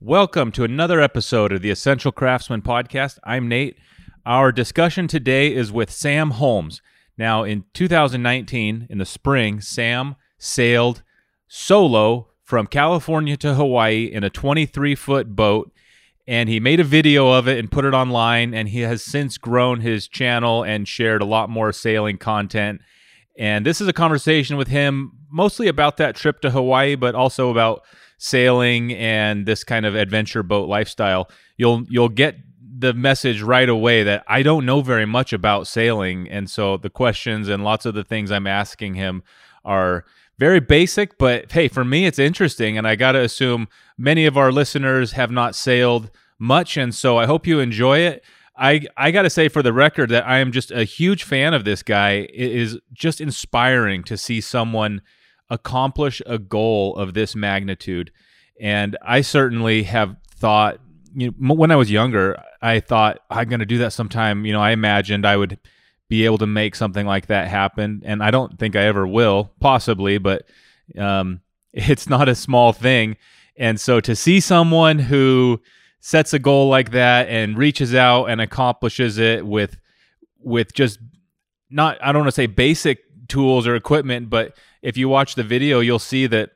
Welcome to another episode of the Essential Craftsman Podcast. I'm Nate. Our discussion today is with Sam Holmes. Now, in 2019, in the spring, Sam sailed solo from California to Hawaii in a 23 foot boat, and he made a video of it and put it online. And he has since grown his channel and shared a lot more sailing content. And this is a conversation with him mostly about that trip to Hawaii, but also about sailing and this kind of adventure boat lifestyle, you'll you'll get the message right away that I don't know very much about sailing, and so the questions and lots of the things I'm asking him are very basic. But hey, for me, it's interesting, and I got to assume many of our listeners have not sailed much, and so I hope you enjoy it. I I got to say for the record that I am just a huge fan of this guy. It is just inspiring to see someone accomplish a goal of this magnitude. And I certainly have thought, you know, when I was younger, I thought I'm going to do that sometime. You know, I imagined I would be able to make something like that happen, and I don't think I ever will, possibly, but um, it's not a small thing. And so to see someone who sets a goal like that and reaches out and accomplishes it with with just not I don't want to say basic tools or equipment, but if you watch the video, you'll see that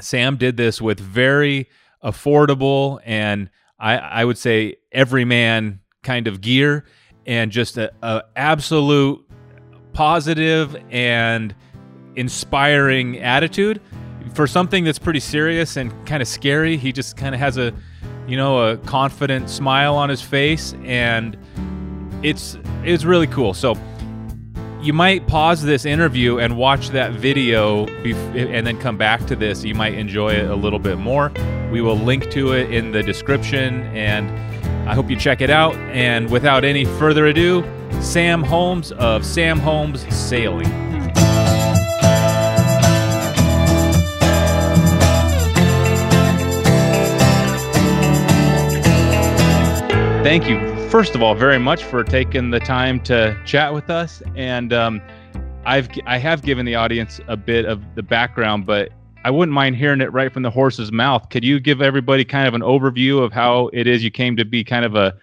Sam did this with very affordable and I, I would say everyman kind of gear and just a, a absolute positive and inspiring attitude for something that's pretty serious and kind of scary. He just kind of has a, you know, a confident smile on his face, and it's it's really cool. So you might pause this interview and watch that video and then come back to this. You might enjoy it a little bit more. We will link to it in the description, and I hope you check it out. And without any further ado, Sam Holmes of Sam Holmes Sailing. Thank you first of all, very much for taking the time to chat with us. And um, I've I have given the audience a bit of the background, but I wouldn't mind hearing it right from the horse's mouth. Could you give everybody kind of an overview of how it is you came to be kind of a,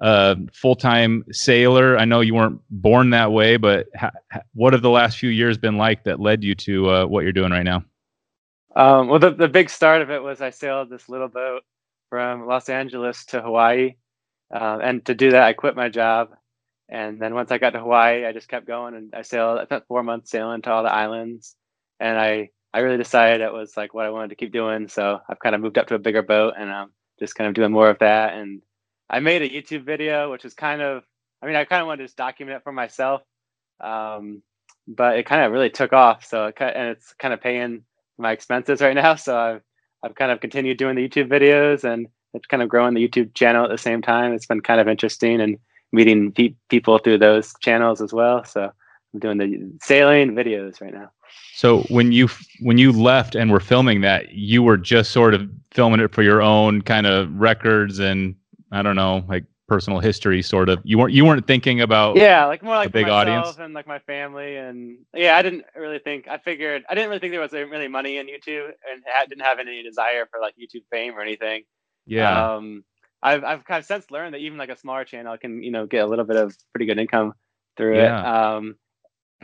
a full-time sailor? I know you weren't born that way, but ha- what have the last few years been like that led you to uh, what you're doing right now? Um, well, the, the big start of it was I sailed this little boat from Los Angeles to Hawaii uh, and to do that, I quit my job. And then once I got to Hawaii, I just kept going and I sailed. I spent four months sailing to all the islands, and I I really decided it was like what I wanted to keep doing. So I've kind of moved up to a bigger boat, and I'm just kind of doing more of that. And I made a YouTube video, which is kind of I mean I kind of wanted to just document it for myself, um, but it kind of really took off. So it, and it's kind of paying my expenses right now. So I've I've kind of continued doing the YouTube videos and kind of growing the YouTube channel at the same time. It's been kind of interesting and meeting pe- people through those channels as well. So I'm doing the sailing videos right now. So when you when you left and were filming that, you were just sort of filming it for your own kind of records and I don't know, like personal history sort of. You weren't you weren't thinking about yeah, like more like a big audience and like my family and yeah, I didn't really think I figured I didn't really think there was really money in YouTube and I didn't have any desire for like YouTube fame or anything. Yeah. Um, I've I've kind of since learned that even like a smaller channel can you know get a little bit of pretty good income through yeah. it. Um,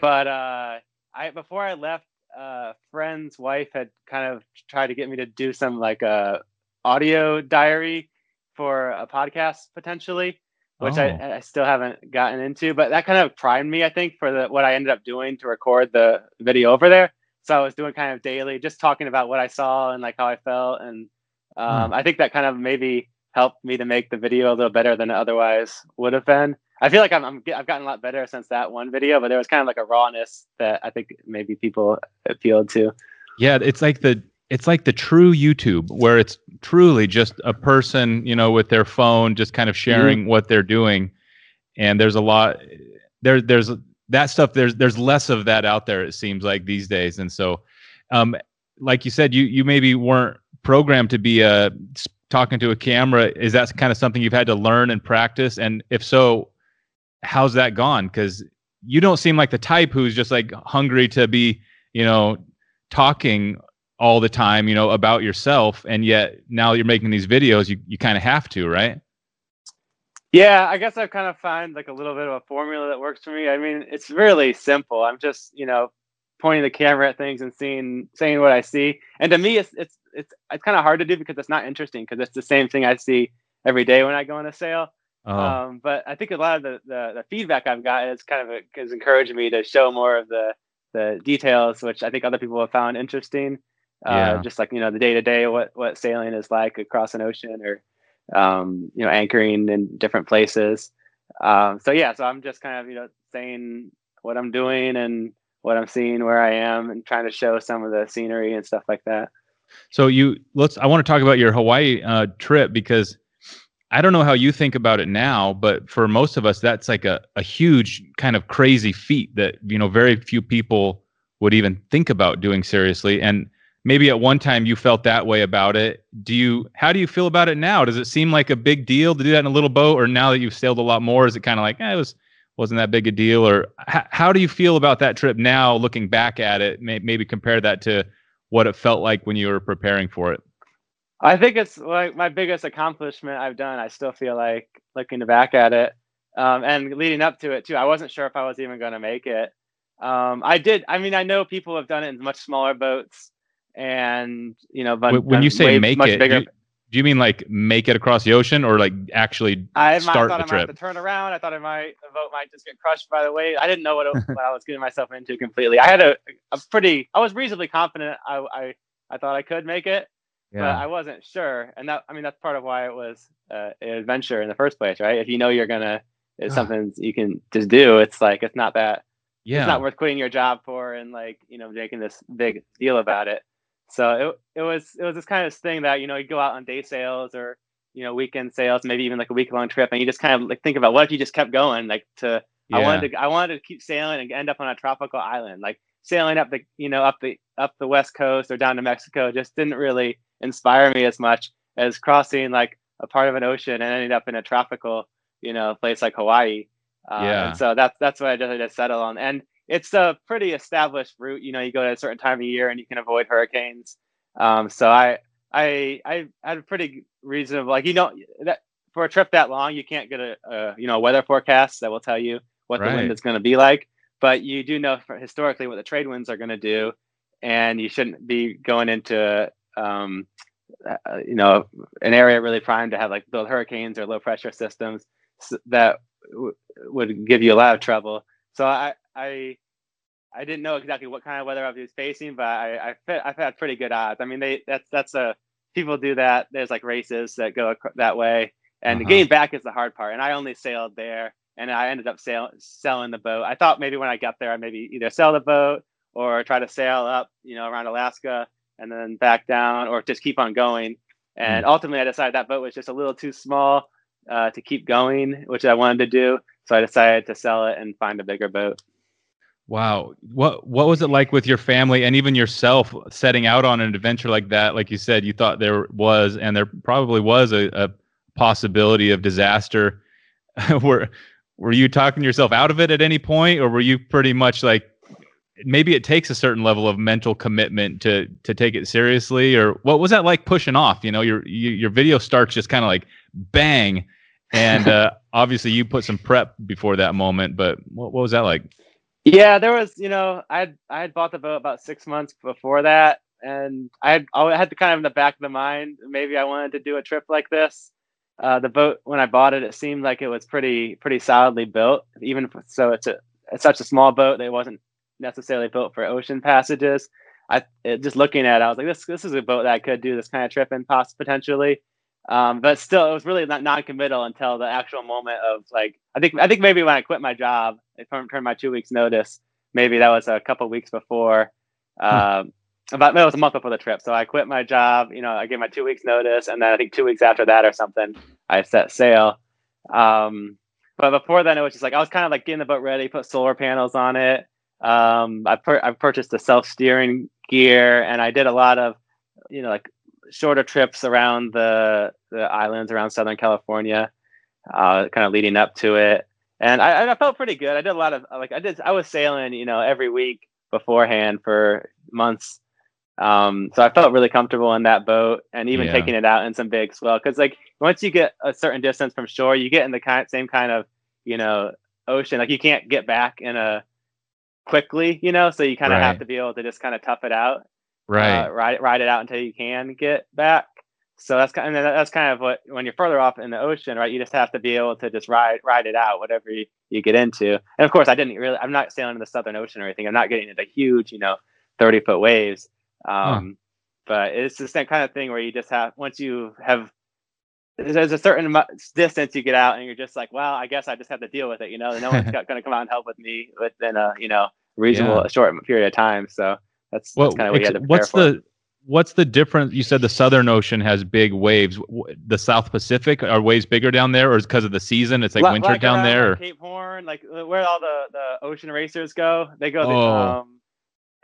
but uh, I before I left, uh, friend's wife had kind of tried to get me to do some like a uh, audio diary for a podcast potentially, which oh. I, I still haven't gotten into. But that kind of primed me, I think, for the what I ended up doing to record the video over there. So I was doing kind of daily, just talking about what I saw and like how I felt and Um, I think that kind of maybe helped me to make the video a little better than it otherwise would have been. I feel like I'm, I'm I've gotten a lot better since that one video, but there was kind of like a rawness that I think maybe people appealed to. Yeah, it's like the it's like the true YouTube where it's truly just a person, you know, with their phone just kind of mm-hmm. sharing mm-hmm. what they're doing. And there's a lot there there's that stuff there's there's less of that out there it seems like these days. And so um like you said you you maybe weren't programmed to be a talking to a camera is that kind of something you've had to learn and practice and if so how's that gone because you don't seem like the type who's just like hungry to be you know talking all the time, you know, about yourself, and yet now you're making these videos, you you kind of have to, right? Yeah, I guess I've kind of found like a little bit of a formula that works for me. I mean, it's really simple. I'm just, you know, pointing the camera at things and seeing saying what I see. And to me, it's it's it's it's kind of hard to do because it's not interesting because it's the same thing I see every day when I go on a sail. Oh. Um, but I think a lot of the, the, the feedback I've got is kind of a, has encouraged me to show more of the the details, which I think other people have found interesting. Uh, yeah. Just like you know the day to day, what what sailing is like across an ocean or um, you know, anchoring in different places. Um, so yeah, so I'm just kind of you know saying what I'm doing and what I'm seeing, where I am, and trying to show some of the scenery and stuff like that. So you let's I want to talk about your Hawaii uh, trip because I don't know how you think about it now, but for most of us, that's like a, a huge kind of crazy feat that you know very few people would even think about doing seriously. And maybe at one time you felt that way about it. Do you how do you feel about it now? Does it seem like a big deal to do that in a little boat or now that you've sailed a lot more is it kind of like eh, it was wasn't that big a deal or h- how do you feel about that trip now looking back at it maybe compare that to what it felt like when you were preparing for it? I think it's like my biggest accomplishment i've done. I still feel like looking back at it um, and leading up to it too. I wasn't sure if i was even going to make it. Um, i did i mean i know people have done it in much smaller boats and you know, but when you say make it, bigger, you, do, you mean like make it across the ocean or like actually I, start I thought the I trip? Might have to turn around. I thought I might the boat might just get crushed by the wave. I didn't know what, it, what I was getting myself into completely. I had a, a pretty. I was reasonably confident. I I, I thought I could make it. Yeah. But I wasn't sure, and that I mean that's part of why it was uh, an adventure in the first place, right? If you know you're gonna, it's something you can just do. It's like it's not that yeah. it's not worth quitting your job for and like you know making this big deal about it so it, it was it was this kind of thing that you know you go out on day sails or you know weekend sails, maybe even like a week long trip, and you just kind of like think about what if you just kept going, like to yeah. I wanted to I wanted to keep sailing and end up on a tropical island, like sailing up the you know up the up the west coast or down to Mexico just didn't really inspire me as much as crossing like a part of an ocean and ending up in a tropical you know place like Hawaii. Uh, yeah. And so that's that's what I decided to settle on. And it's a pretty established route. You know, you go at a certain time of year and you can avoid hurricanes. Um, so I I I had a pretty reasonable like you know that for a trip that long you can't get a, a you know weather forecast that will tell you what right. the wind is going to be like, but you do know historically what the trade winds are going to do, and you shouldn't be going into um, uh, you know an area really primed to have like build hurricanes or low pressure systems that w- would give you a lot of trouble. So I I I didn't know exactly what kind of weather I was facing, but I I fit, I've had pretty good odds. I mean, they that's that's a people do that. There's like races that go that way, and uh-huh. getting back is the hard part. And I only sailed there, and I ended up sail, selling the boat. I thought maybe when I got there, I maybe either sell the boat or try to sail up, you know, around Alaska and then back down, or just keep on going. And mm. ultimately, I decided that boat was just a little too small uh, to keep going, which I wanted to do. So I decided to sell it and find a bigger boat. Wow. What what was it like with your family and even yourself setting out on an adventure like that? Like you said, you thought there was and there probably was a, a possibility of disaster. were were you talking yourself out of it at any point or were you pretty much like maybe it takes a certain level of mental commitment to to take it seriously or what was that like pushing off? You know, your your video starts just kind of like bang and uh, obviously you put some prep before that moment, but what, what was that like? Yeah, there was, you know, I I had bought the boat about six months before that, and I had I had to kind of in the back of the mind maybe I wanted to do a trip like this. Uh, the boat when I bought it, it seemed like it was pretty pretty solidly built. Even so, it's a it's such a small boat that it wasn't necessarily built for ocean passages. I it, just looking at it, I was like, this this is a boat that I could do this kind of trip in, poss- potentially. Um, but still, it was really not non-committal until the actual moment of like I think I think maybe when I quit my job, I turned my two weeks notice. Maybe that was a couple weeks before. Um, about it was a month before the trip. So I quit my job. You know, I gave my two weeks notice, and then I think two weeks after that or something, I set sail. Um, but before then, it was just like I was kind of like getting the boat ready, put solar panels on it. Um, I, I purchased a self steering gear, and I did a lot of, you know, like shorter trips around the the islands around Southern California, uh, kind of leading up to it. And I, I felt pretty good. I did a lot of like I did. I was sailing, you know, every week beforehand for months Um, so I felt really comfortable in that boat, and even Yeah. taking it out in some big swell. Because like once you get a certain distance from shore, you get in the kind same kind of you know ocean. Like you can't get back in a quickly, you know. So you kind of Right. have to be able to just kind of tough it out, Right. uh, ride ride it out until you can get back. So that's kind of that's kind of what when you're further off in the ocean, right? You just have to be able to just ride ride it out, whatever you, you get into. And of course, I didn't really. I'm not sailing in the Southern Ocean or anything. I'm not getting into huge, you know, 30 foot waves. Um, But it's the same kind of thing where you just have once you have there's a certain distance you get out, and you're just like, well, I guess I just have to deal with it. You know, no one's going to come out and help with me within a you know reasonable Yeah. short period of time. So that's, Well, that's kind of what you had to prepare what's for. the what's the difference? You said the Southern Ocean has big waves. The South Pacific are waves bigger down there, or is because of the season? It's like Li- winter down around, there. like, Cape Horn, like where all the the ocean racers go. They go. Oh. um,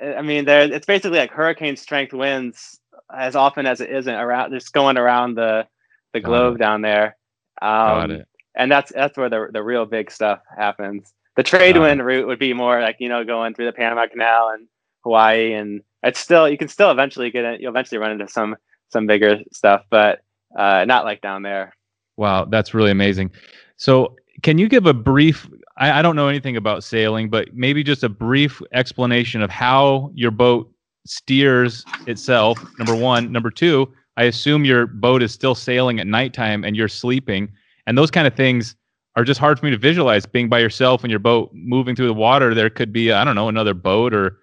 I mean, there it's basically like hurricane strength winds as often as it isn't around, just going around the the globe down there. Um, Got it. And that's that's where the the real big stuff happens. The trade wind route would be more like you know going through the Panama Canal and Hawaii, and it's still you can still eventually get it. You'll eventually run into some some bigger stuff, but uh, not like down there. Wow, that's really amazing. So, can you give a brief? I, I don't know anything about sailing, but maybe just a brief explanation of how your boat steers itself. Number one, number two. I assume your boat is still sailing at nighttime and you're sleeping, and those kind of things are just hard for me to visualize. Being by yourself and your boat moving through the water, there could be I don't know another boat or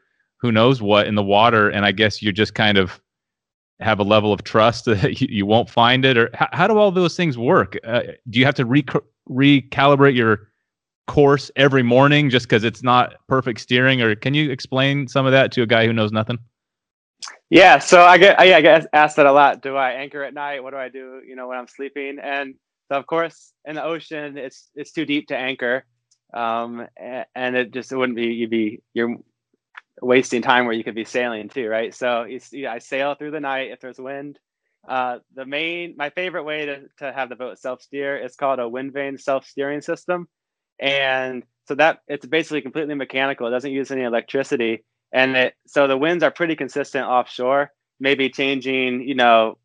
who knows what in the water, and I guess you just kind of have a level of trust that you, won't find it or how, how do all those things work uh, do you have to rec- recalibrate your course every morning just because it's not perfect steering or can you explain some of that to a guy who knows nothing Yeah, so I get I, I get asked that a lot. Do I anchor at night? What do I do? You know, when I'm sleeping? And so of course, in the ocean, it's it's too deep to anchor, um, a- and it just it wouldn't be you'd be you're wasting time where you could be sailing too, right? So you see, I sail through the night if there's wind. Uh, the main my favorite way to to have the boat self steer is called a wind vane self steering system, and so that it's basically completely mechanical. It doesn't use any electricity and it so the winds are pretty consistent offshore maybe changing you know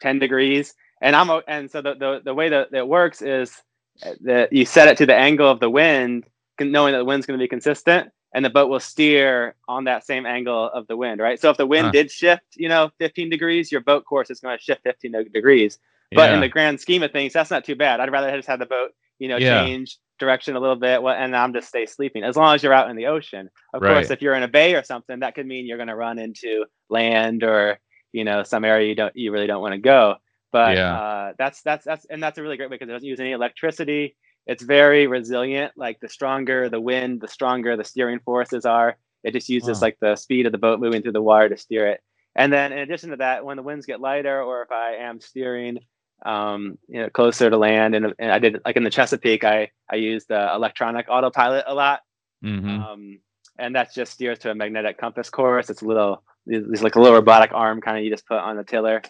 10 degrees and i'm and so the the, the way that it works is uh, that you set it to the angle of the wind knowing that the wind's going to be consistent and the boat will steer on that same angle of the wind right so if the wind Huh. did shift you know 15 degrees your boat course is going to shift 15 degrees but in the grand scheme of things that's not too bad i'd rather just have the boat you know Yeah. change direction a little bit and i'm just stay sleeping as long as you're out in the ocean of Right. course if you're in a bay or something that could mean you're going to run into land or you know some area you don't you really don't want to go but Yeah. uh, that's that's that's and that's a really great way because it doesn't use any electricity it's very resilient like the stronger the wind the stronger the steering forces are it just uses Wow. like the speed of the boat moving through the water to steer it and then in addition to that when the winds get lighter or if i am steering um, you know, closer to land. And, and I did like in the Chesapeake, I I used uh, electronic autopilot a lot, Mhm. um, and that just steers to a magnetic compass course. It's a little, it's like a little robotic arm kind of you just put on the tiller,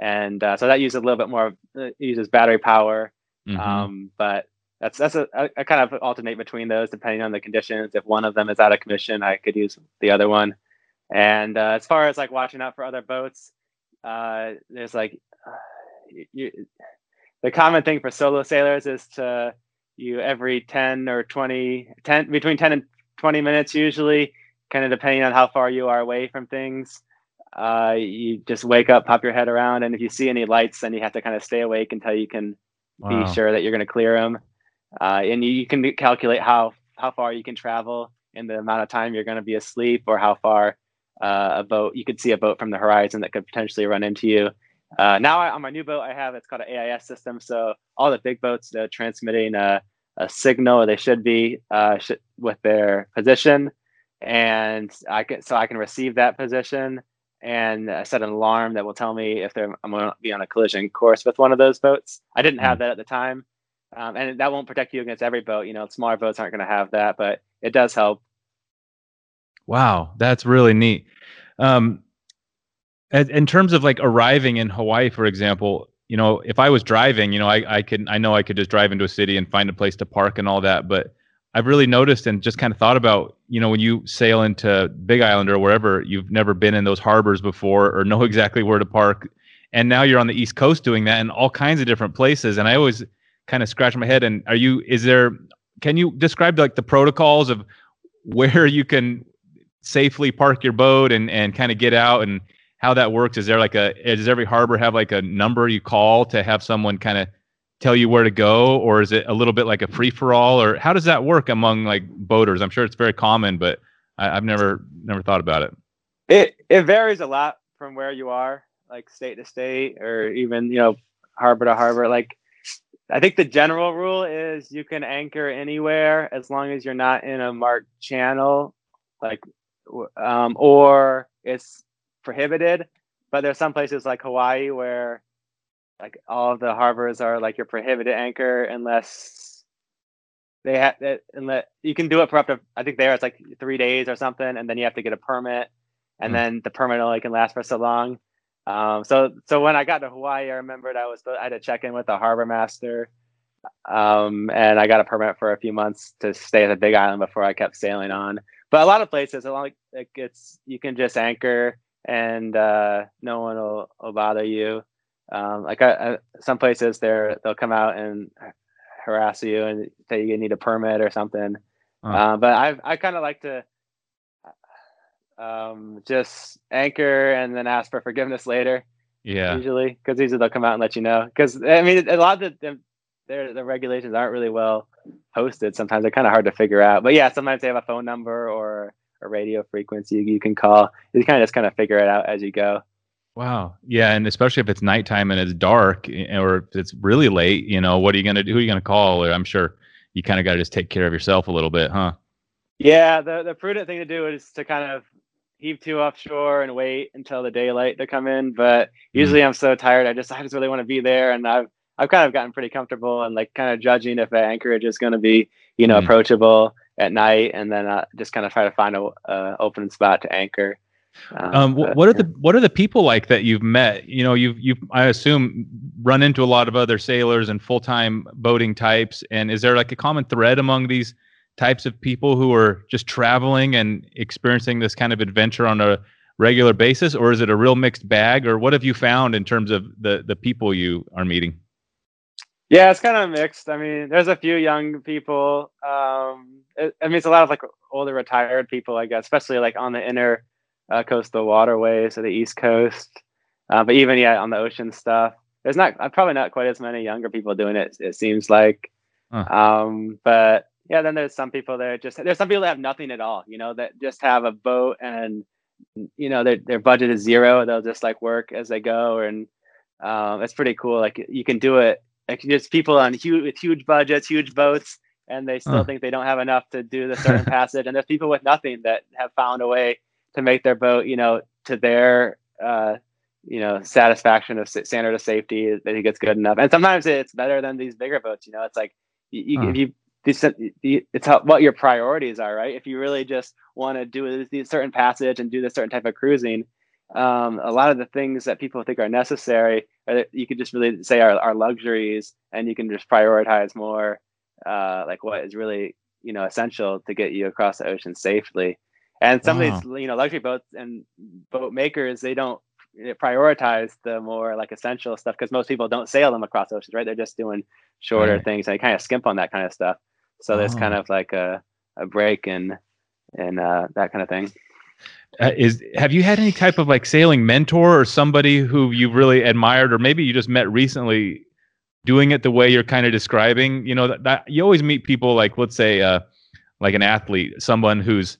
and uh, so that uses a little bit more. of- Uh, uses battery power, Mhm. um, but that's that's a I, I kind of alternate between those depending on the conditions. If one of them is out of commission, I could use the other one. And uh, as far as like watching out for other boats, uh, there's like you, you, the common thing for solo sailors is to you every 10 or 20 10 between 10 and 20 minutes usually kind of depending on how far you are away from things uh, you just wake up pop your head around and if you see any lights then you have to kind of stay awake until you can Wow. be sure that you're going to clear them uh, and you, you can calculate how how far you can travel in the amount of time you're going to be asleep or how far uh, a boat you could see a boat from the horizon that could potentially run into you. Uh, now I, on my new boat I have it's called an AIS system. So all the big boats they're transmitting a, a signal or they should be uh, sh- with their position. And I can so I can receive that position and I set an alarm that will tell me if they're, I'm going to be on a collision course with one of those boats. I didn't have that at the time, um, and that won't protect you against every boat. You know, smaller boats aren't going to have that, but it does help. Wow, that's really neat. Um, in terms of like arriving in Hawaii, for example, you know, if I was driving, you know, I, I could, I know I could just drive into a city and find a place to park and all that. But I've really noticed and just kind of thought about you know when you sail into Big Island or wherever, you've never been in those harbors before or know exactly where to park, and now you're on the East Coast doing that in all kinds of different places. And I always kind of scratch my head. And are you? Is there? Can you describe like the protocols of where you can safely park your boat and and kind of get out and how that works? Is there like a does every harbor have like a number you call to have someone kind of tell you where to go, or is it a little bit like a free for all, or how does that work among like boaters? I'm sure it's very common, but I, have never never thought about it. It it varies a lot from where you are, like state to state, or even you know harbor to harbor. Like I think the general rule is you can anchor anywhere as long as you're not in a marked channel, like um, or it's prohibited. But there's some places like Hawaii where like all of the harbors are like your prohibited anchor unless they have unless you can do it for up to I think there it's like three days or something, and then you have to get a permit, and mm. then the permit only can last for so long. Um, so so when I got to Hawaii, I remembered I was I had to check in with the harbor master, um, and I got a permit for a few months to stay at the Big Island before I kept sailing on. But a lot of places, like it's you can just anchor and uh, no one will, will bother you. Um, like I, I, some places, there they'll come out and harass you and say you need a permit or something. Uh, but I I kind of like to um, just anchor and then ask for forgiveness later. Yeah. Usually, because usually they'll come out and let you know. Because I mean, a lot of the their the regulations aren't really well posted. Sometimes they're kind of hard to figure out. But yeah, sometimes they have a phone number or a radio frequency you can call. You kind of just kind of figure it out as you go. Wow. Yeah, and especially if it's nighttime and it's dark, eh, or if it's really late, you know, what are you gonna do? Who are you gonna call? Or I'm sure you kind of got to just take care of yourself a little bit, huh? Yeah, the the prudent thing to do is to kind of heave to offshore and wait until the daylight to come in. But usually mm. I'm so tired, I just I just really want to be there, and I've I've kind of gotten pretty comfortable and like kind of judging if an anchorage is going to be you know mm. approachable at night, and then uh, just kind of try to find a uh, open spot to anchor. Um, um, but, what are the what are the people like that you've met? You know, you've you I assume run into a lot of other sailors and full time boating types. And is there like a common thread among these types of people who are just traveling and experiencing this kind of adventure on a regular basis, or is it a real mixed bag? Or what have you found in terms of the the people you are meeting? Yeah, it's kind of mixed. I mean, there's a few young people. Um, it, I mean, it's a lot of like older retired people, I guess, especially like on the inner uh, coastal waterways of the East Coast. Uh, but even yeah, on the ocean stuff, there's not probably not quite as many younger people doing it. It seems like, huh. um, but yeah, then there's some people that just there's some people that have nothing at all. You know, that just have a boat and you know their their budget is zero. They'll just like work as they go, and um, it's pretty cool. Like you can do it. Like just people on huge with huge budgets, huge boats, and they still think they don't have enough to do the certain passage. And there's people with nothing that have found a way to make their boat, you know, to their uh, you know satisfaction of standard of safety. That he gets good enough, and sometimes it's better than these bigger boats. You know, it's like you, huh. if you it's how, what your priorities are, right? If you really just want to do a certain passage and do this certain type of cruising, um, a lot of the things that people think are necessary, are you could just really say are, are luxuries, and you can just prioritize more, uh, like what is really you know essential to get you across the ocean safely. And some wow. of these, you know, luxury boats and boat makers, they don't prioritize the more like essential stuff because most people don't sail them across oceans, right? They're just doing shorter right. things. And they kind of skimp on that kind of stuff. So oh. there's kind oh. of like a, a break and and uh, that kind of thing. Uh, is have you had any type of like sailing mentor or somebody who you've really admired, or maybe you just met recently, doing it the way you're kind of describing? You know that, that you always meet people like let's say uh, like an athlete, someone who's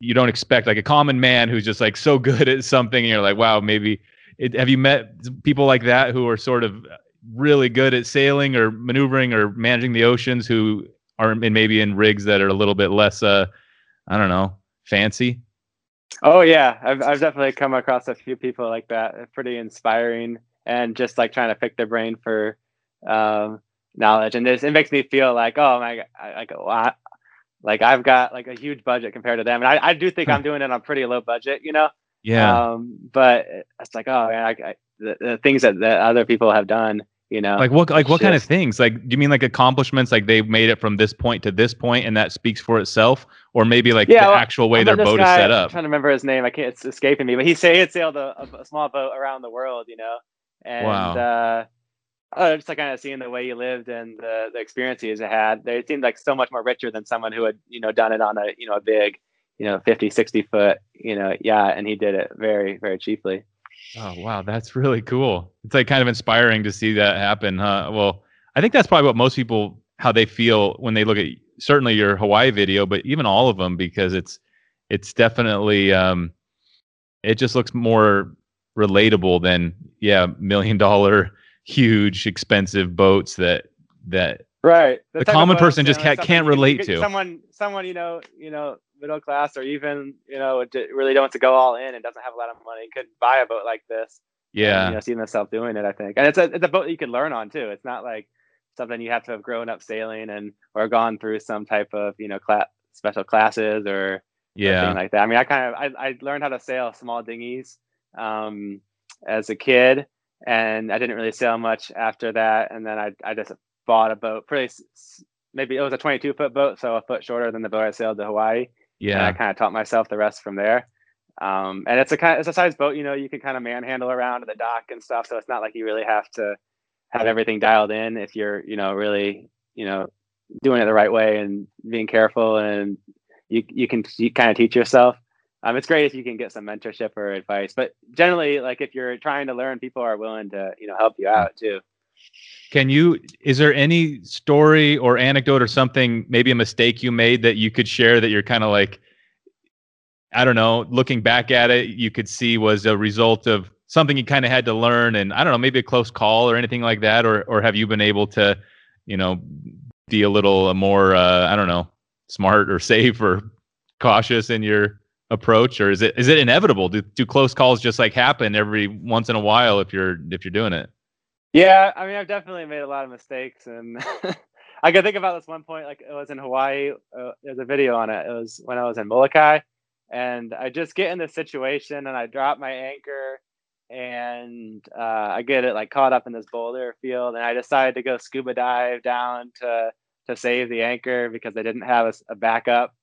you don't expect like a common man who's just like so good at something and you're like wow maybe it, have you met people like that who are sort of really good at sailing or maneuvering or managing the oceans who are in, maybe in rigs that are a little bit less uh i don't know fancy. Oh yeah. I've, I've definitely come across a few people like that. Pretty inspiring and just like trying to pick their brain for um knowledge. And this it makes me feel like oh my like wow, like I've got like a huge budget compared to them, and I, I do think I'm doing it on pretty low budget, you know. Yeah. Um, but it's like, oh man, I, I, the, the things that, that other people have done You know, like what like what It's kind of things? Like do you mean like accomplishments like they made it from this point to this point and that speaks for itself or maybe like Yeah, the well, actual way their boat is guy- set I'm up? trying to remember his name. I can't. It's escaping me. But he said he sailed a, a, small boat around the world. You know, and Wow. uh, oh, just like kind of seeing the way he lived and the, the experience he had. They seemed like so much more richer than someone who had you know done it on a you know a big you know 50 60 foot you know yeah and he did it very very cheaply Oh wow, that's really cool. It's like kind of inspiring to see that happen, huh? Well, I think that's probably what most people how they feel when they look at certainly your Hawaii video, but even all of them because it's it's definitely um it just looks more relatable than yeah, million dollar huge expensive boats that that right The common person just can't- can't relate to. someone someone you know you know middle class or even you know really don't want to go all in and doesn't have a lot of money could buy a boat like this and, yeah. you know see themselves doing it i think and it's a, it's a boat that you can learn on too it's not like something you have to have grown up sailing and or gone through some type of you know class special classes or Yeah. like that. I mean, I kind of I, I learned how to sail small dinghies um, as a kid, and I didn't really sail much after that. And then I I just bought a boat, pretty maybe it was a 22 foot boat, so a foot shorter than the boat I sailed to Hawaii. And I kind of taught myself the rest from there. Um, and it's a kind it's a size boat, you know, you can kind of manhandle around at the dock and stuff. So it's not like you really have to have everything dialed in if you're, you know, really, you know, doing it the right way and being careful and you you can you kind of teach yourself. Um, it's great if you can get some mentorship or advice, but generally, like if you're trying to learn, people are willing to you know help you out too. Can you is there any story or anecdote or something, maybe a mistake you made that you could share that you're kind of like I don't know, looking back at it, you could see was a result of something you kind of had to learn and I don't know, maybe a close call or anything like that? Or or have you been able to, you know, be a little more uh I don't know, smart or safe or cautious in your approach? Or is it is it inevitable? Do, do close calls just like happen every once in a while if you're if you're doing it Yeah, I mean, I've definitely made a lot of mistakes, and I can think about this one point. Like it was in Hawaii. Uh, there's a video on it. It was when I was in Molokai, and I just get in this situation, and I drop my anchor, and uh, I get it like caught up in this boulder field, and I decided to go scuba dive down to to save the anchor because I didn't have a backup.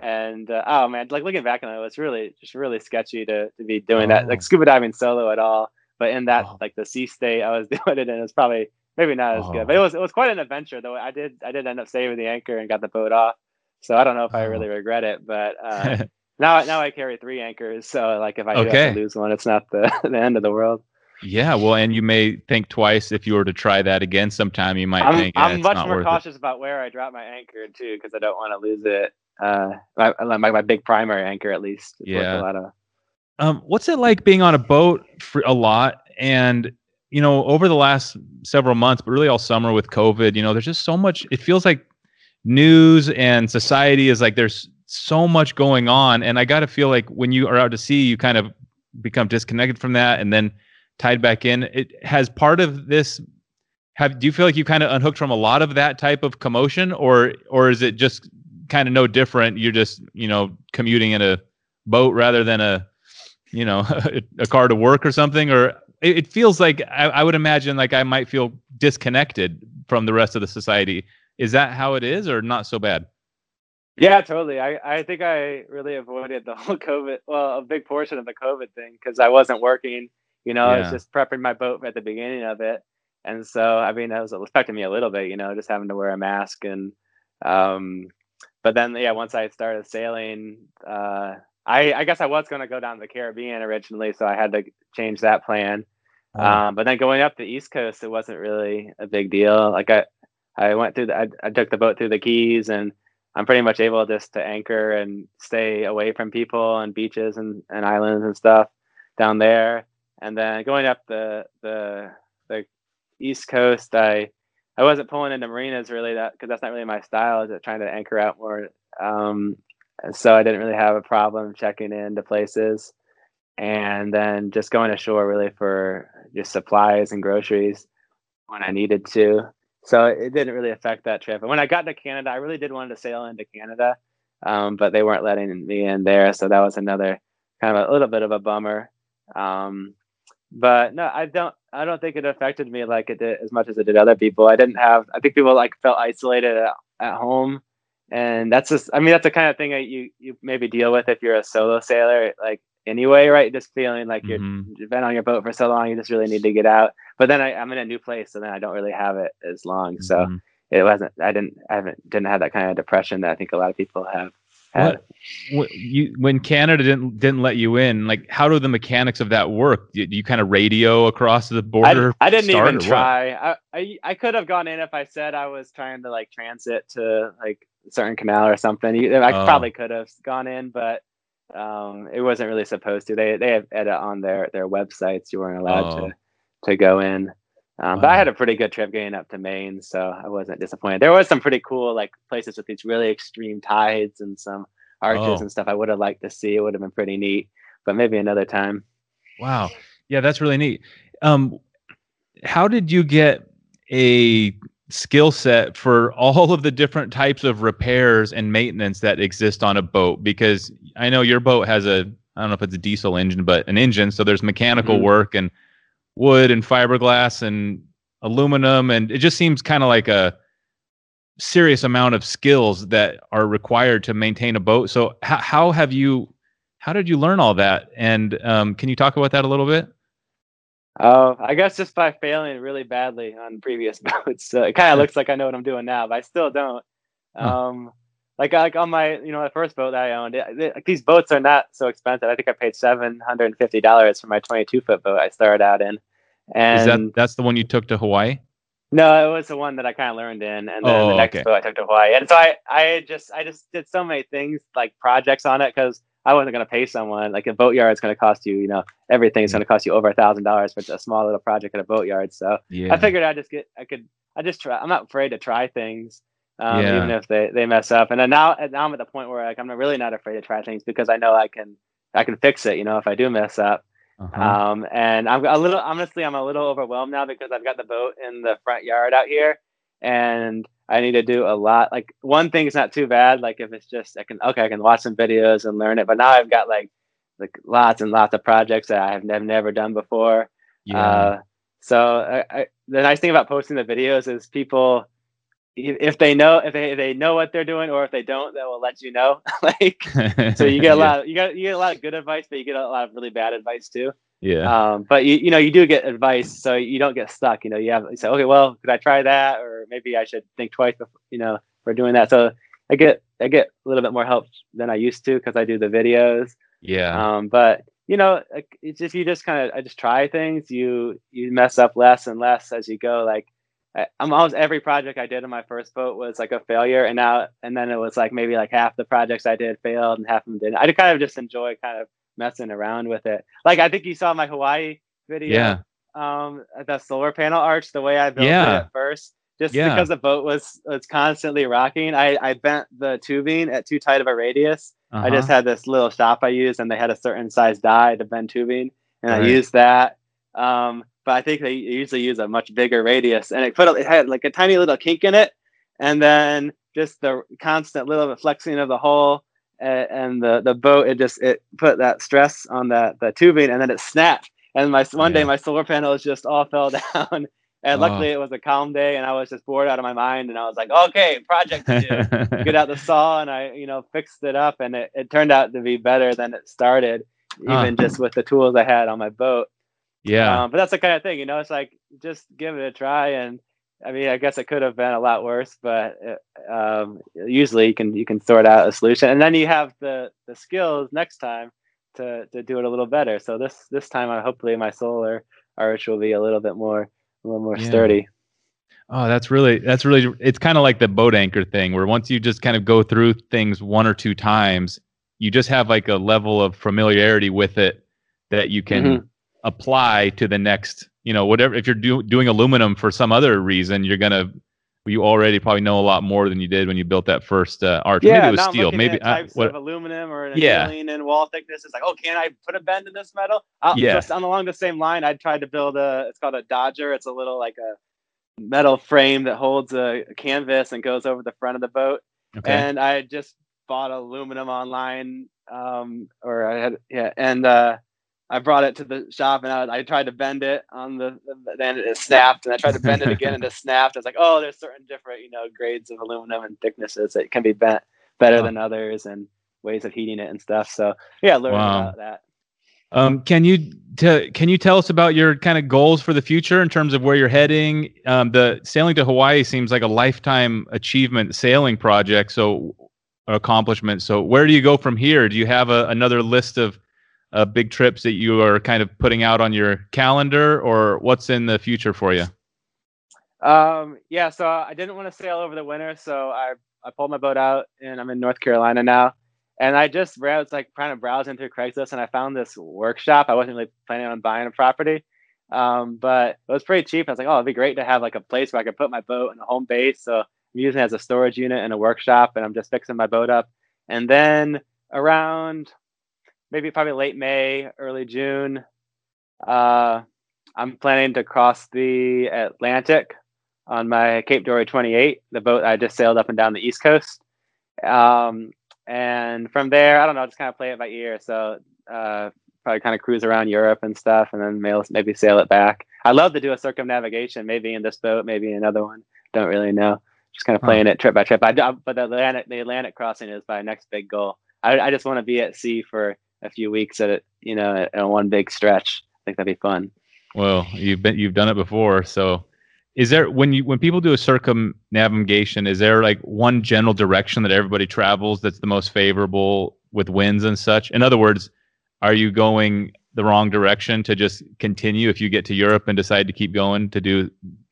And uh, oh man, like looking back on it, it was really just really sketchy to to be doing that, Oh. like scuba diving solo at all. But in that Oh. like the sea state I was doing it in, it was probably maybe not as good. But it Oh. was it was quite an adventure though. I did I did end up saving the anchor and got the boat off. So I don't know if I Oh. really regret it, but uh, now now I carry three anchors. So like if I do have Okay. to lose one, it's not the the end of the world. Yeah, well, and you may think twice if you were to try that again sometime. You might I'm, think eh, I'm much more worth it. cautious about where I drop my anchor too, because I don't want to lose it. Uh, my, my my big primary anchor at least. It's worth Yeah. a lot of. Um, what's it like being on a boat for a lot? And you know, over the last several months, but really all summer with COVID, you know, there's just so much. It feels like news and society is like there's so much going on, and I got to feel like when you are out to sea, you kind of become disconnected from that, and then tied back in. It has part of this. Have do you feel like you kind of unhooked from a lot of that type of commotion, or or is it just kind of no different? You're just you know commuting in a boat rather than a you know a car to work or something or it, it feels like I, I would imagine like i might feel disconnected from the rest of the society is that how it is or not so bad Yeah, totally. I, I think I really avoided the whole COVID, well, a big portion of the COVID thing because I wasn't working. You know, I was just prepping my boat at the beginning of it. And so, I mean, it was affecting me a little bit, you know, just having to wear a mask. And, um, but then, yeah, once I started sailing, uh, I, I guess I was going to go down to the Caribbean originally. So I had to change that plan. Um, but then going up the East Coast, it wasn't really a big deal. Like I, I went through the, I, I took the boat through the Keys and I'm pretty much able just to anchor and stay away from people and beaches and, and islands and stuff down there. And then going up the the the East Coast, I I wasn't pulling into marinas really that because that's not really my style. Is trying to anchor out more. Um, so I didn't really have a problem checking into places, and then just going ashore really for just supplies and groceries when I needed to so it didn't really affect that trip. And when I got to Canada, I really did want to sail into Canada, um, but they weren't letting me in there, so that was another kind of a little bit of a bummer. Um, but no, I don't. I don't think it affected me like it did as much as it did other people. I didn't have. I think people like felt isolated at, at home, and that's just. I mean, that's the kind of thing that you you maybe deal with if you're a solo sailor, like anyway, right? Just feeling like you're Mhm. you've been on your boat for so long, you just really need to get out. But then I, I'm in a new place, so then I don't really have it as long. So Mhm. it wasn't. I didn't. I haven't didn't have that kind of depression that I think a lot of people have. had. What, wh- you when Canada didn't didn't let you in, like how do the mechanics of that work? Do you, do you kind of radio across the border? I didn't even try. I, I I could have gone in if I said I was trying to like transit to like certain canal or something. You- I Oh. probably could have gone in, but um, it wasn't really supposed to. They they have edit on their their websites. You weren't allowed Oh. to to go in. Um, But I had a pretty good trip getting up to Maine, so I wasn't disappointed. There was some pretty cool like places with these really extreme tides and some arches Oh. and stuff. I would have liked to see. It would have been pretty neat, but maybe another time. Wow. Yeah, that's really neat. Um, how did you get a skill set for all of the different types of repairs and maintenance that exist on a boat? Because I know your boat has a, I don't know if it's a diesel engine, but an engine. So there's mechanical Mhm. work and wood and fiberglass and aluminum. And it just seems kind of like a serious amount of skills that are required to maintain a boat. So how, how have you, how did you learn all that? And um, can you talk about that a little bit? Oh, I guess just by failing really badly on previous boats. So it kind of looks like I know what I'm doing now, but I still don't. Um, like like on my you know the first boat that I owned, it, it- like these boats are not so expensive. I think I paid seven hundred and fifty dollars for my 22 foot boat I started out in, and Is that that's the one you took to Hawaii? no, it was the one that I kind of learned in, and then Oh, the next okay. boat I took to Hawaii. And so I, I just, I just did so many things like projects on it because I wasn't gonna pay someone. Like a boat yard is gonna cost you, you know, everything's Yeah. gonna cost you over a thousand dollars for a small little project at a boat yard. So Yeah. I figured I just get, I could, I just try. I'm not afraid to try things, um, Yeah. even if they they mess up. And then now, now I'm at the point where like I'm really not afraid to try things because I know I can, I can fix it. You know, if I do mess up. Uh-huh. Um, and I'm a little, honestly, I'm a little overwhelmed now because I've got the boat in the front yard out here, and I need to do a lot. Like one thing is not too bad. Like if it's just, I can, okay, I can watch some videos and learn it. But now I've got like, like lots and lots of projects that I have nev- never done before. yeah. Uh, so I, I, the nice thing about posting the videos is people, if they know if they, if they know what they're doing or if they don't, they will let you know. like so you get a lot of, you got you get a lot of good advice, but you get a lot of really bad advice too. Yeah. Um, but you you know you do get advice, so you don't get stuck. You know you have you say okay, well, could I try that, or maybe I should think twice, before, you know, for doing that. So I get I get a little bit more help than I used to because I do the videos. yeah. Um, but you know, it's if you just kind of I just try things, you you mess up less and less as you go. Like I- I'm almost every project I did in my first boat was like a failure, and now and then it was like maybe like half the projects I did failed and half of them didn't. I kind of just enjoy kind of messing around with it. Like I think you saw my Hawaii video. Yeah. Um, the solar panel arch, the way I built it at first. Just Yeah. because the boat was was constantly rocking, I, I bent the tubing at too tight of a radius, I just Uh-huh. had this little shop I used, and they had a certain size die to bend tubing, and I Right. used that. Um, but I think they usually use a much bigger radius, and it put a, it had like a tiny little kink in it, and then just the constant little flexing of the hull and, and the the boat. It just it put that stress on the the tubing, and then it snapped. And my one day my solar panels just all fell down. And Oh. luckily it was a calm day, and I was just bored out of my mind, and I was like, "Okay, project to do." get out the saw and I, you know, fixed it up and it, it turned out to be better than it started, even just with the tools I had on my boat. yeah. Um, but that's the kind of thing, you know, it's like just give it a try. And I mean, I guess it could have been a lot worse, but uh, um, usually you can you can sort out a solution, and then you have the the skills next time to to do it a little better. So this this time, I hopefully my solar arch will be a little bit more a little more Yeah. sturdy. Oh, that's really that's really it's kind of like the boat anchor thing where once you just kind of go through things one or two times, you just have like a level of familiarity with it that you can Mhm. apply to the next, you know, whatever if you're do, doing aluminum for some other reason, you're to you already probably know a lot more than you did when you built that first uh, arch. Maybe it was steel. Maybe I, types what, of aluminum or Yeah. annealing and wall thickness. It's like, oh, can I put a bend in this metal? I'll, Yeah. Just on along the same line, I tried to build a. It's called a Dodger. It's a little like a metal frame that holds a canvas and goes over the front of the boat. okay. And I just bought aluminum online, um, or I had yeah, and uh, I brought it to the shop and I, I tried to bend it on the, then it snapped and I tried to bend it again and it snapped. I was like, oh, there's certain different, you know, grades of aluminum and thicknesses that can be bent better oh. than others and ways of heating it and stuff. So yeah, learn wow. about that. Um, can you t- can you tell us about your kind of goals for the future in terms of where you're heading? Um, the sailing to Hawaii seems like a lifetime achievement sailing project, so accomplishment. So where do you go from here? Do you have a, another list of uh, big trips that you are kind of putting out on your calendar, or what's in the future for you? Um, yeah, so I didn't want to sail over the winter, so I I pulled my boat out, and I'm in North Carolina now. And I just was like kind of browsing through Craigslist, and I found this workshop. I wasn't really planning on buying a property, um, but it was pretty cheap. I was like, oh, it'd be great to have like a place where I could put my boat and a home base. So I'm using it as a storage unit and a workshop, and I'm just fixing my boat up. And then around maybe probably late May, early June. Uh, I'm planning to cross the Atlantic on my Cape Dory 28, the boat I just sailed up and down the East Coast. Um, and from there, I don't know, just kind of play it by ear. So uh, probably kind of cruise around Europe and stuff, and then maybe, sail it back. I love to do a circumnavigation, maybe in this boat, maybe another one. Don't really know. Just kind of playing huh. it trip by trip. I, but the Atlantic, the Atlantic crossing is my next big goal. I, I just want to be at sea for a few weeks at it, you know, in one big stretch. I think that'd be fun. Well, you've been you've done it before, so is there when you when people do a circumnavigation, is there like one general direction that everybody travels that's the most favorable with winds and such? In other words, are you going the wrong direction to just continue if you get to Europe and decide to keep going to do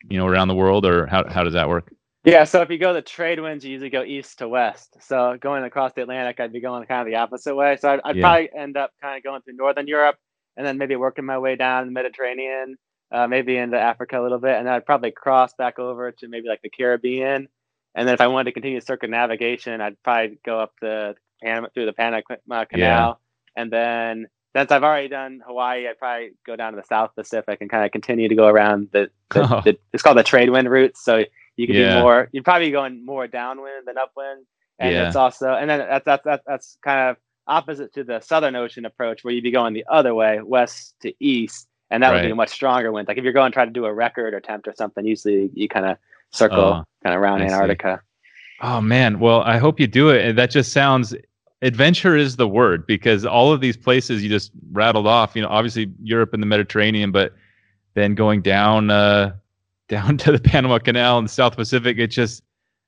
you know around the world, or how how does that work? Yeah, so if you go the trade winds, you usually go east to west. So going across the Atlantic, I'd be going kind of the opposite way. So I'd, I'd yeah. probably end up kind of going through northern Europe and then maybe working my way down the Mediterranean, uh, maybe into Africa a little bit, and then I'd probably cross back over to maybe like the Caribbean. And then if I wanted to continue circumnavigation, I'd probably go up the Panama through the Panama Canal, yeah. and then since I've already done Hawaii, I'd probably go down to the South Pacific and kind of continue to go around the, the, oh. the it's called the trade wind routes. So you could yeah. be more. You'd probably be going more downwind than upwind, and yeah. it's also and then that's that's that's, that's kind of opposite to the Southern Ocean approach, where you'd be going the other way, west to east, and that right. would be a much stronger wind. Like if you're going try to do a record or tempt or something, usually you kind of circle oh, kind of around I Antarctica. See. Oh man, well I hope you do it. That just sounds adventure is the word because all of these places you just rattled off. You know, obviously Europe and the Mediterranean, but then going down. Uh, down to the Panama Canal and the South Pacific. It just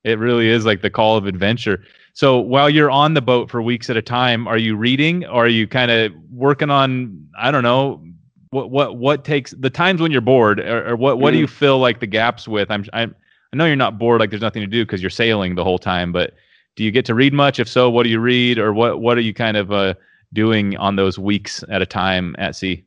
it really is like the call of adventure. So while you're on the boat for weeks at a time, are you reading? Or are you kind of working on I don't know what what what takes the times when you're bored or, or what what mm. do you mm. fill like the gaps with? I'm I'm I know you're not bored like there's nothing to do because you're sailing the whole time, but do you get to read much? If so, what do you read or what what are you kind of uh, doing on those weeks at a time at sea?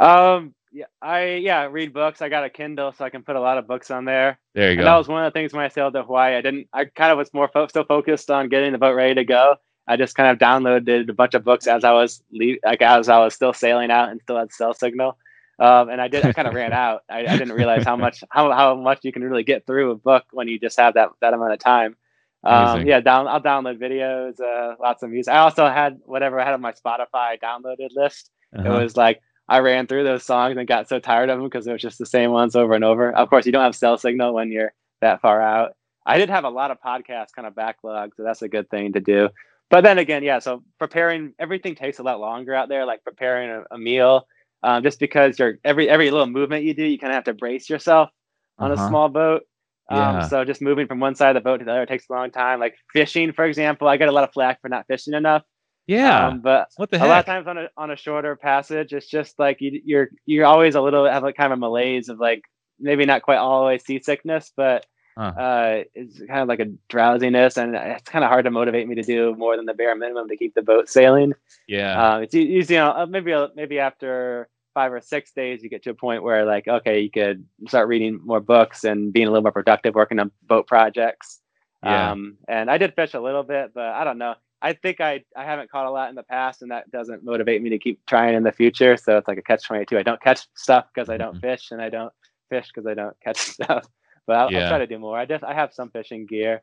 Um yeah, I yeah read books. I got a Kindle, so I can put a lot of books on there. There you and go. That was one of the things when I sailed to Hawaii. I didn't. I kind of was more fo- still focused on getting the boat ready to go. I just kind of downloaded a bunch of books as I was leave, like as I was still sailing out and still had cell signal. Um, and I did. I kind of ran out. I, I, didn't realize how much how how much you can really get through a book when you just have that that amount of time. Um, yeah, down. I'll download videos, uh, lots of music. I also had whatever I had on my Spotify downloaded list. Uh-huh. It was like I ran through those songs and got so tired of them because it was just the same ones over and over. Of course, you don't have cell signal when you're that far out. I did have a lot of podcasts kind of backlog, so that's a good thing to do. But then again, yeah, so preparing everything takes a lot longer out there, like preparing a, a meal. Um, just because you're every every little movement you do, you kind of have to brace yourself on uh-huh. a small boat. Um, yeah. So just moving from one side of the boat to the other takes a long time. Like fishing, for example, I get a lot of flack for not fishing enough. Yeah. Um, but what the heck? a lot of times on a on a shorter passage, it's just like you, you're you're always a little have a kind of a malaise of like maybe not quite always seasickness, but huh. uh, it's kind of like a drowsiness, and it's kind of hard to motivate me to do more than the bare minimum to keep the boat sailing. Yeah. Uh, it's usually you know, uh, maybe maybe after five or six days, you get to a point where like okay, you could start reading more books and being a little more productive, working on boat projects. Yeah. Um, and I did fish a little bit, but I don't know. I think I I haven't caught a lot in the past, and that doesn't motivate me to keep trying in the future. So it's like a catch twenty two. I don't catch stuff because I don't mm-hmm. fish, and I don't fish because I don't catch stuff. But I'll, yeah. I'll, try to do more. I just I have some fishing gear.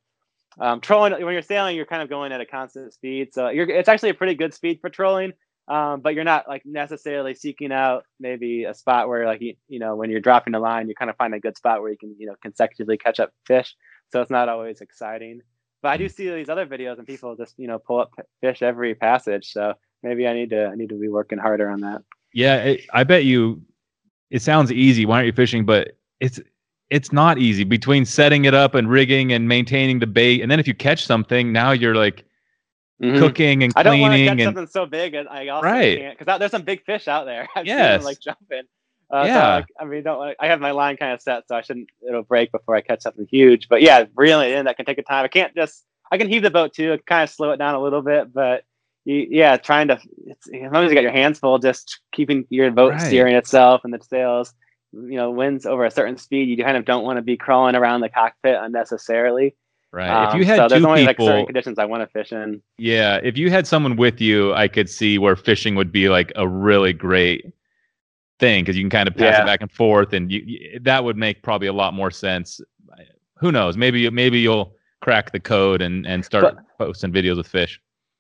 Um, trolling when you're sailing, you're kind of going at a constant speed, so you're it's actually a pretty good speed for trolling. um, but you're not like necessarily seeking out maybe a spot where like you, you know when you're dropping the line, you kind of find a good spot where you can you know consecutively catch up fish. So it's not always exciting. But I do see these other videos and people just you know pull up fish every passage. So maybe I need to I need to be working harder on that. Yeah, it, I bet you. It sounds easy. Why aren't you fishing? But it's it's not easy between setting it up and rigging and maintaining the bait, and then if you catch something, now you're like mm-hmm. cooking and cleaning. I don't want to catch and, something so big. And I also right. can't because there's some big fish out there. I've yes. seen them, like jumping. Uh, yeah. So, like, I mean, don't. Like, I have my line kind of set, so I shouldn't. It'll break before I catch something huge. But yeah, reeling in that can take a time. I can't just. I can heave the boat too, kind of slow it down a little bit, but you, yeah, trying to. It's, as long as you got your hands full, just keeping your boat right. steering itself and the sails. You know, winds over a certain speed, you kind of don't want to be crawling around the cockpit unnecessarily. Right. Um, if you had so there's two only people, like certain conditions I want to fish in. Yeah, if you had someone with you, I could see where fishing would be like a really great thing because you can kind of pass yeah. it back and forth, and you, you, that would make probably a lot more sense. Who knows? Maybe maybe you'll crack the code and and start but, posting videos with fish.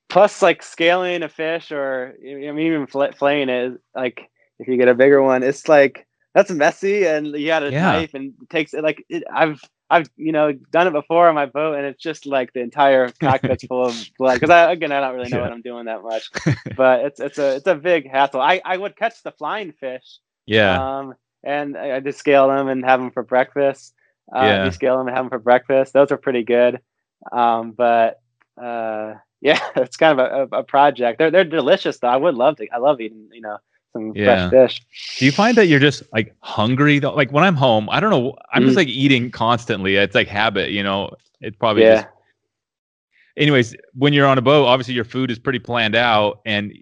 Plus, like scaling a fish or I mean even flaying it, like if you get a bigger one, it's like that's messy and you got a yeah. knife and it takes it like it, I've I've you know done it before on my boat, and it's just like the entire cockpit's full of blood. Because I again, I don't really know yeah. what I'm doing that much, but it's it's a it's a big hassle. I I would catch the flying fish. Yeah. Um, and I, I just scale them and have them for breakfast. Uh, yeah. scale them and have them for breakfast. Those are pretty good. Um, but uh, yeah, it's kind of a, a, project. They're they're delicious though. I would love to. I love eating. You know, some yeah. fresh fish. Do you find that you're just like hungry though? Like when I'm home, I don't know. I'm mm. just like eating constantly. It's like habit, you know. It's probably yeah. Just... Anyways, when you're on a boat, obviously your food is pretty planned out and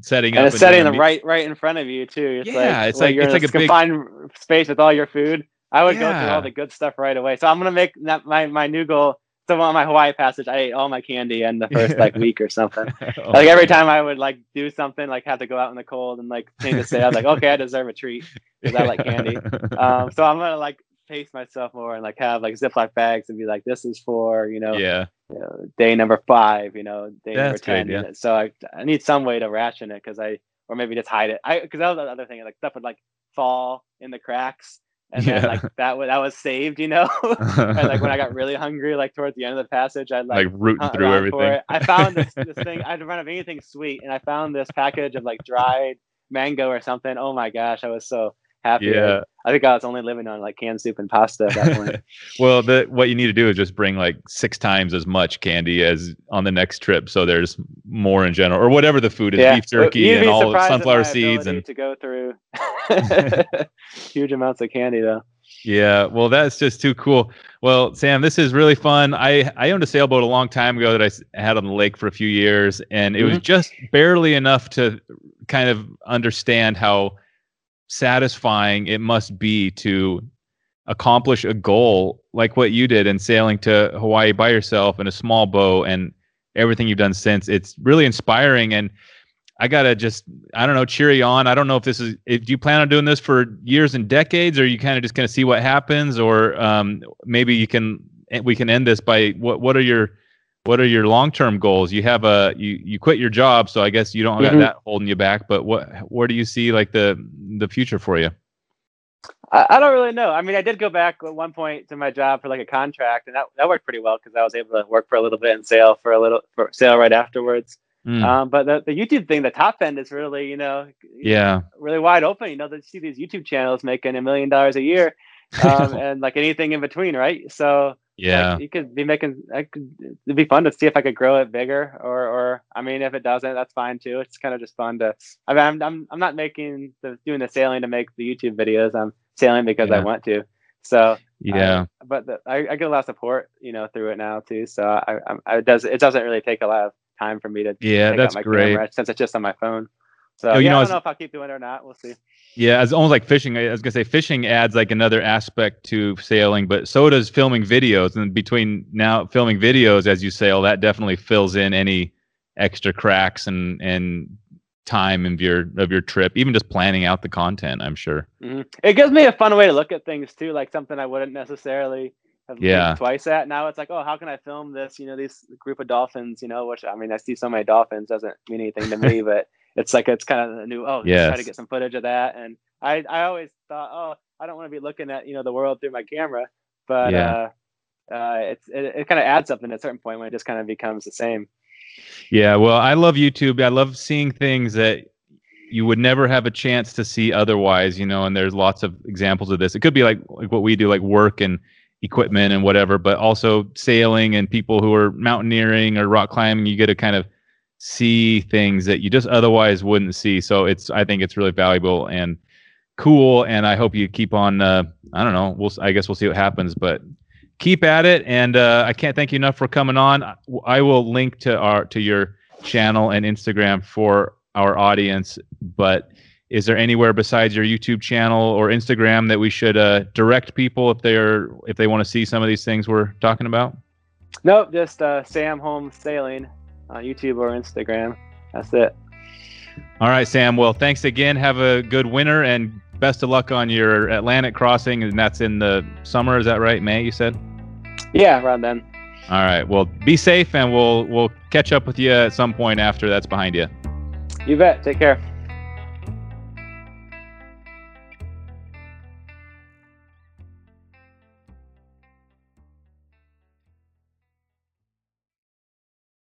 setting and up. It's setting them right right in front of you too. It's yeah, like, it's like you're it's like a confined big... space with all your food. I would yeah. go through all the good stuff right away. So I'm gonna make that my my new goal so on my Hawaii passage, I ate all my candy in the first like week or something. oh, like every time I would like do something, like have to go out in the cold and like change the state, I was like, okay, I deserve a treat because I like candy. Um, so I'm gonna like pace myself more and like have like Ziploc bags and be like, this is for you know, yeah, you know, day number five, you know, day number ten. Good, yeah. So I I need some way to ration it because I or maybe just hide it. I because that was the other thing, like stuff would like fall in the cracks and yeah. then like that was that was saved, you know. and like when I got really hungry, like towards the end of the passage, I'd like, like rooting through everything. I found this, this thing. I'd run of anything sweet, and I found this package of like dried mango or something. Oh my gosh, I was so Yeah. I think I was only living on like canned soup and pasta at that point. well, the what you need to do is just bring like six times as much candy as on the next trip, so there's more in general, or whatever the food is, yeah. beef jerky and all sunflower seeds and to go through huge amounts of candy though. Yeah, well, that's just too cool. Well, Sam, this is really fun. I I owned a sailboat a long time ago that I had on the lake for a few years, and it mm-hmm. was just barely enough to kind of understand how satisfying it must be to accomplish a goal like what you did in sailing to Hawaii by yourself in a small boat and everything you've done since. It's really inspiring and I gotta just I don't know cheer you on. I don't know if this is if you plan on doing this for years and decades, or you kind of just gonna see what happens, or um, maybe you can we can end this by what what are your what are your long term goals? You have a you you quit your job, so I guess you don't have mm-hmm. that holding you back. But what where do you see like the the future for you? I, I don't really know. I mean, I did go back at one point to my job for like a contract, and that that worked pretty well because I was able to work for a little bit and sail for a little for sail right afterwards. Mm. Um, but the, the YouTube thing, the top end is really, you know, yeah, really wide open. You know, you see these YouTube channels making a million dollars a year, um, and like anything in between, right? So yeah, like, you could be making. I could, it'd be fun to see if I could grow it bigger, or or I mean, if it doesn't, that's fine too. It's kind of just fun to. I mean, I'm I'm I'm not making the doing the sailing to make the YouTube videos. I'm sailing because yeah. I want to. So yeah, I, but the, I, I get a lot of support, you know, through it now too. So I, I, I it does it doesn't really take a lot of time for me to yeah that's great camera, since it's just on my phone so oh, you yeah, know, I don't know if I'll keep doing it or not. We'll see. Yeah, it's almost like fishing. I was gonna say fishing adds like another aspect to sailing, but so does filming videos. And between now filming videos as you sail, that definitely fills in any extra cracks and and time of your of your trip. Even just planning out the content, I'm sure. Mm-hmm. It gives me a fun way to look at things too, like something I wouldn't necessarily have yeah. twice at. Now it's like, oh, how can I film this? You know, these group of dolphins. You know, which I mean, I see so many dolphins doesn't mean anything to me, but it's like it's kind of a new. Oh, yes. try to get some footage of that. And I I always thought, oh, I don't want to be looking at you know the world through my camera, but Yeah. uh, uh, it's it, it kind of adds something at a certain point when it just kind of becomes the same. Yeah, well, I love YouTube. I love seeing things that you would never have a chance to see otherwise, you know, and there's lots of examples of this. It could be like like what we do like work and equipment and whatever, but also sailing and people who are mountaineering or rock climbing, you get to kind of see things that you just otherwise wouldn't see. So it's I think it's really valuable and cool and I hope you keep on uh I don't know, we'll I guess we'll see what happens, but keep at it and uh, i can't thank you enough for coming on. I- will link to our to your channel and instagram for our audience but is there anywhere besides your youtube channel or instagram that we should uh, direct people if they're if they want to see some of these things we're talking about? Nope, just uh, Sam Holmes Sailing on YouTube or Instagram. That's it. all right sam well thanks again have a good winter and best of luck on your atlantic crossing and that's in the summer is that right may you said Yeah, around then. all right well be safe and we'll we'll catch up with you at some point after that's behind you You bet. Take care.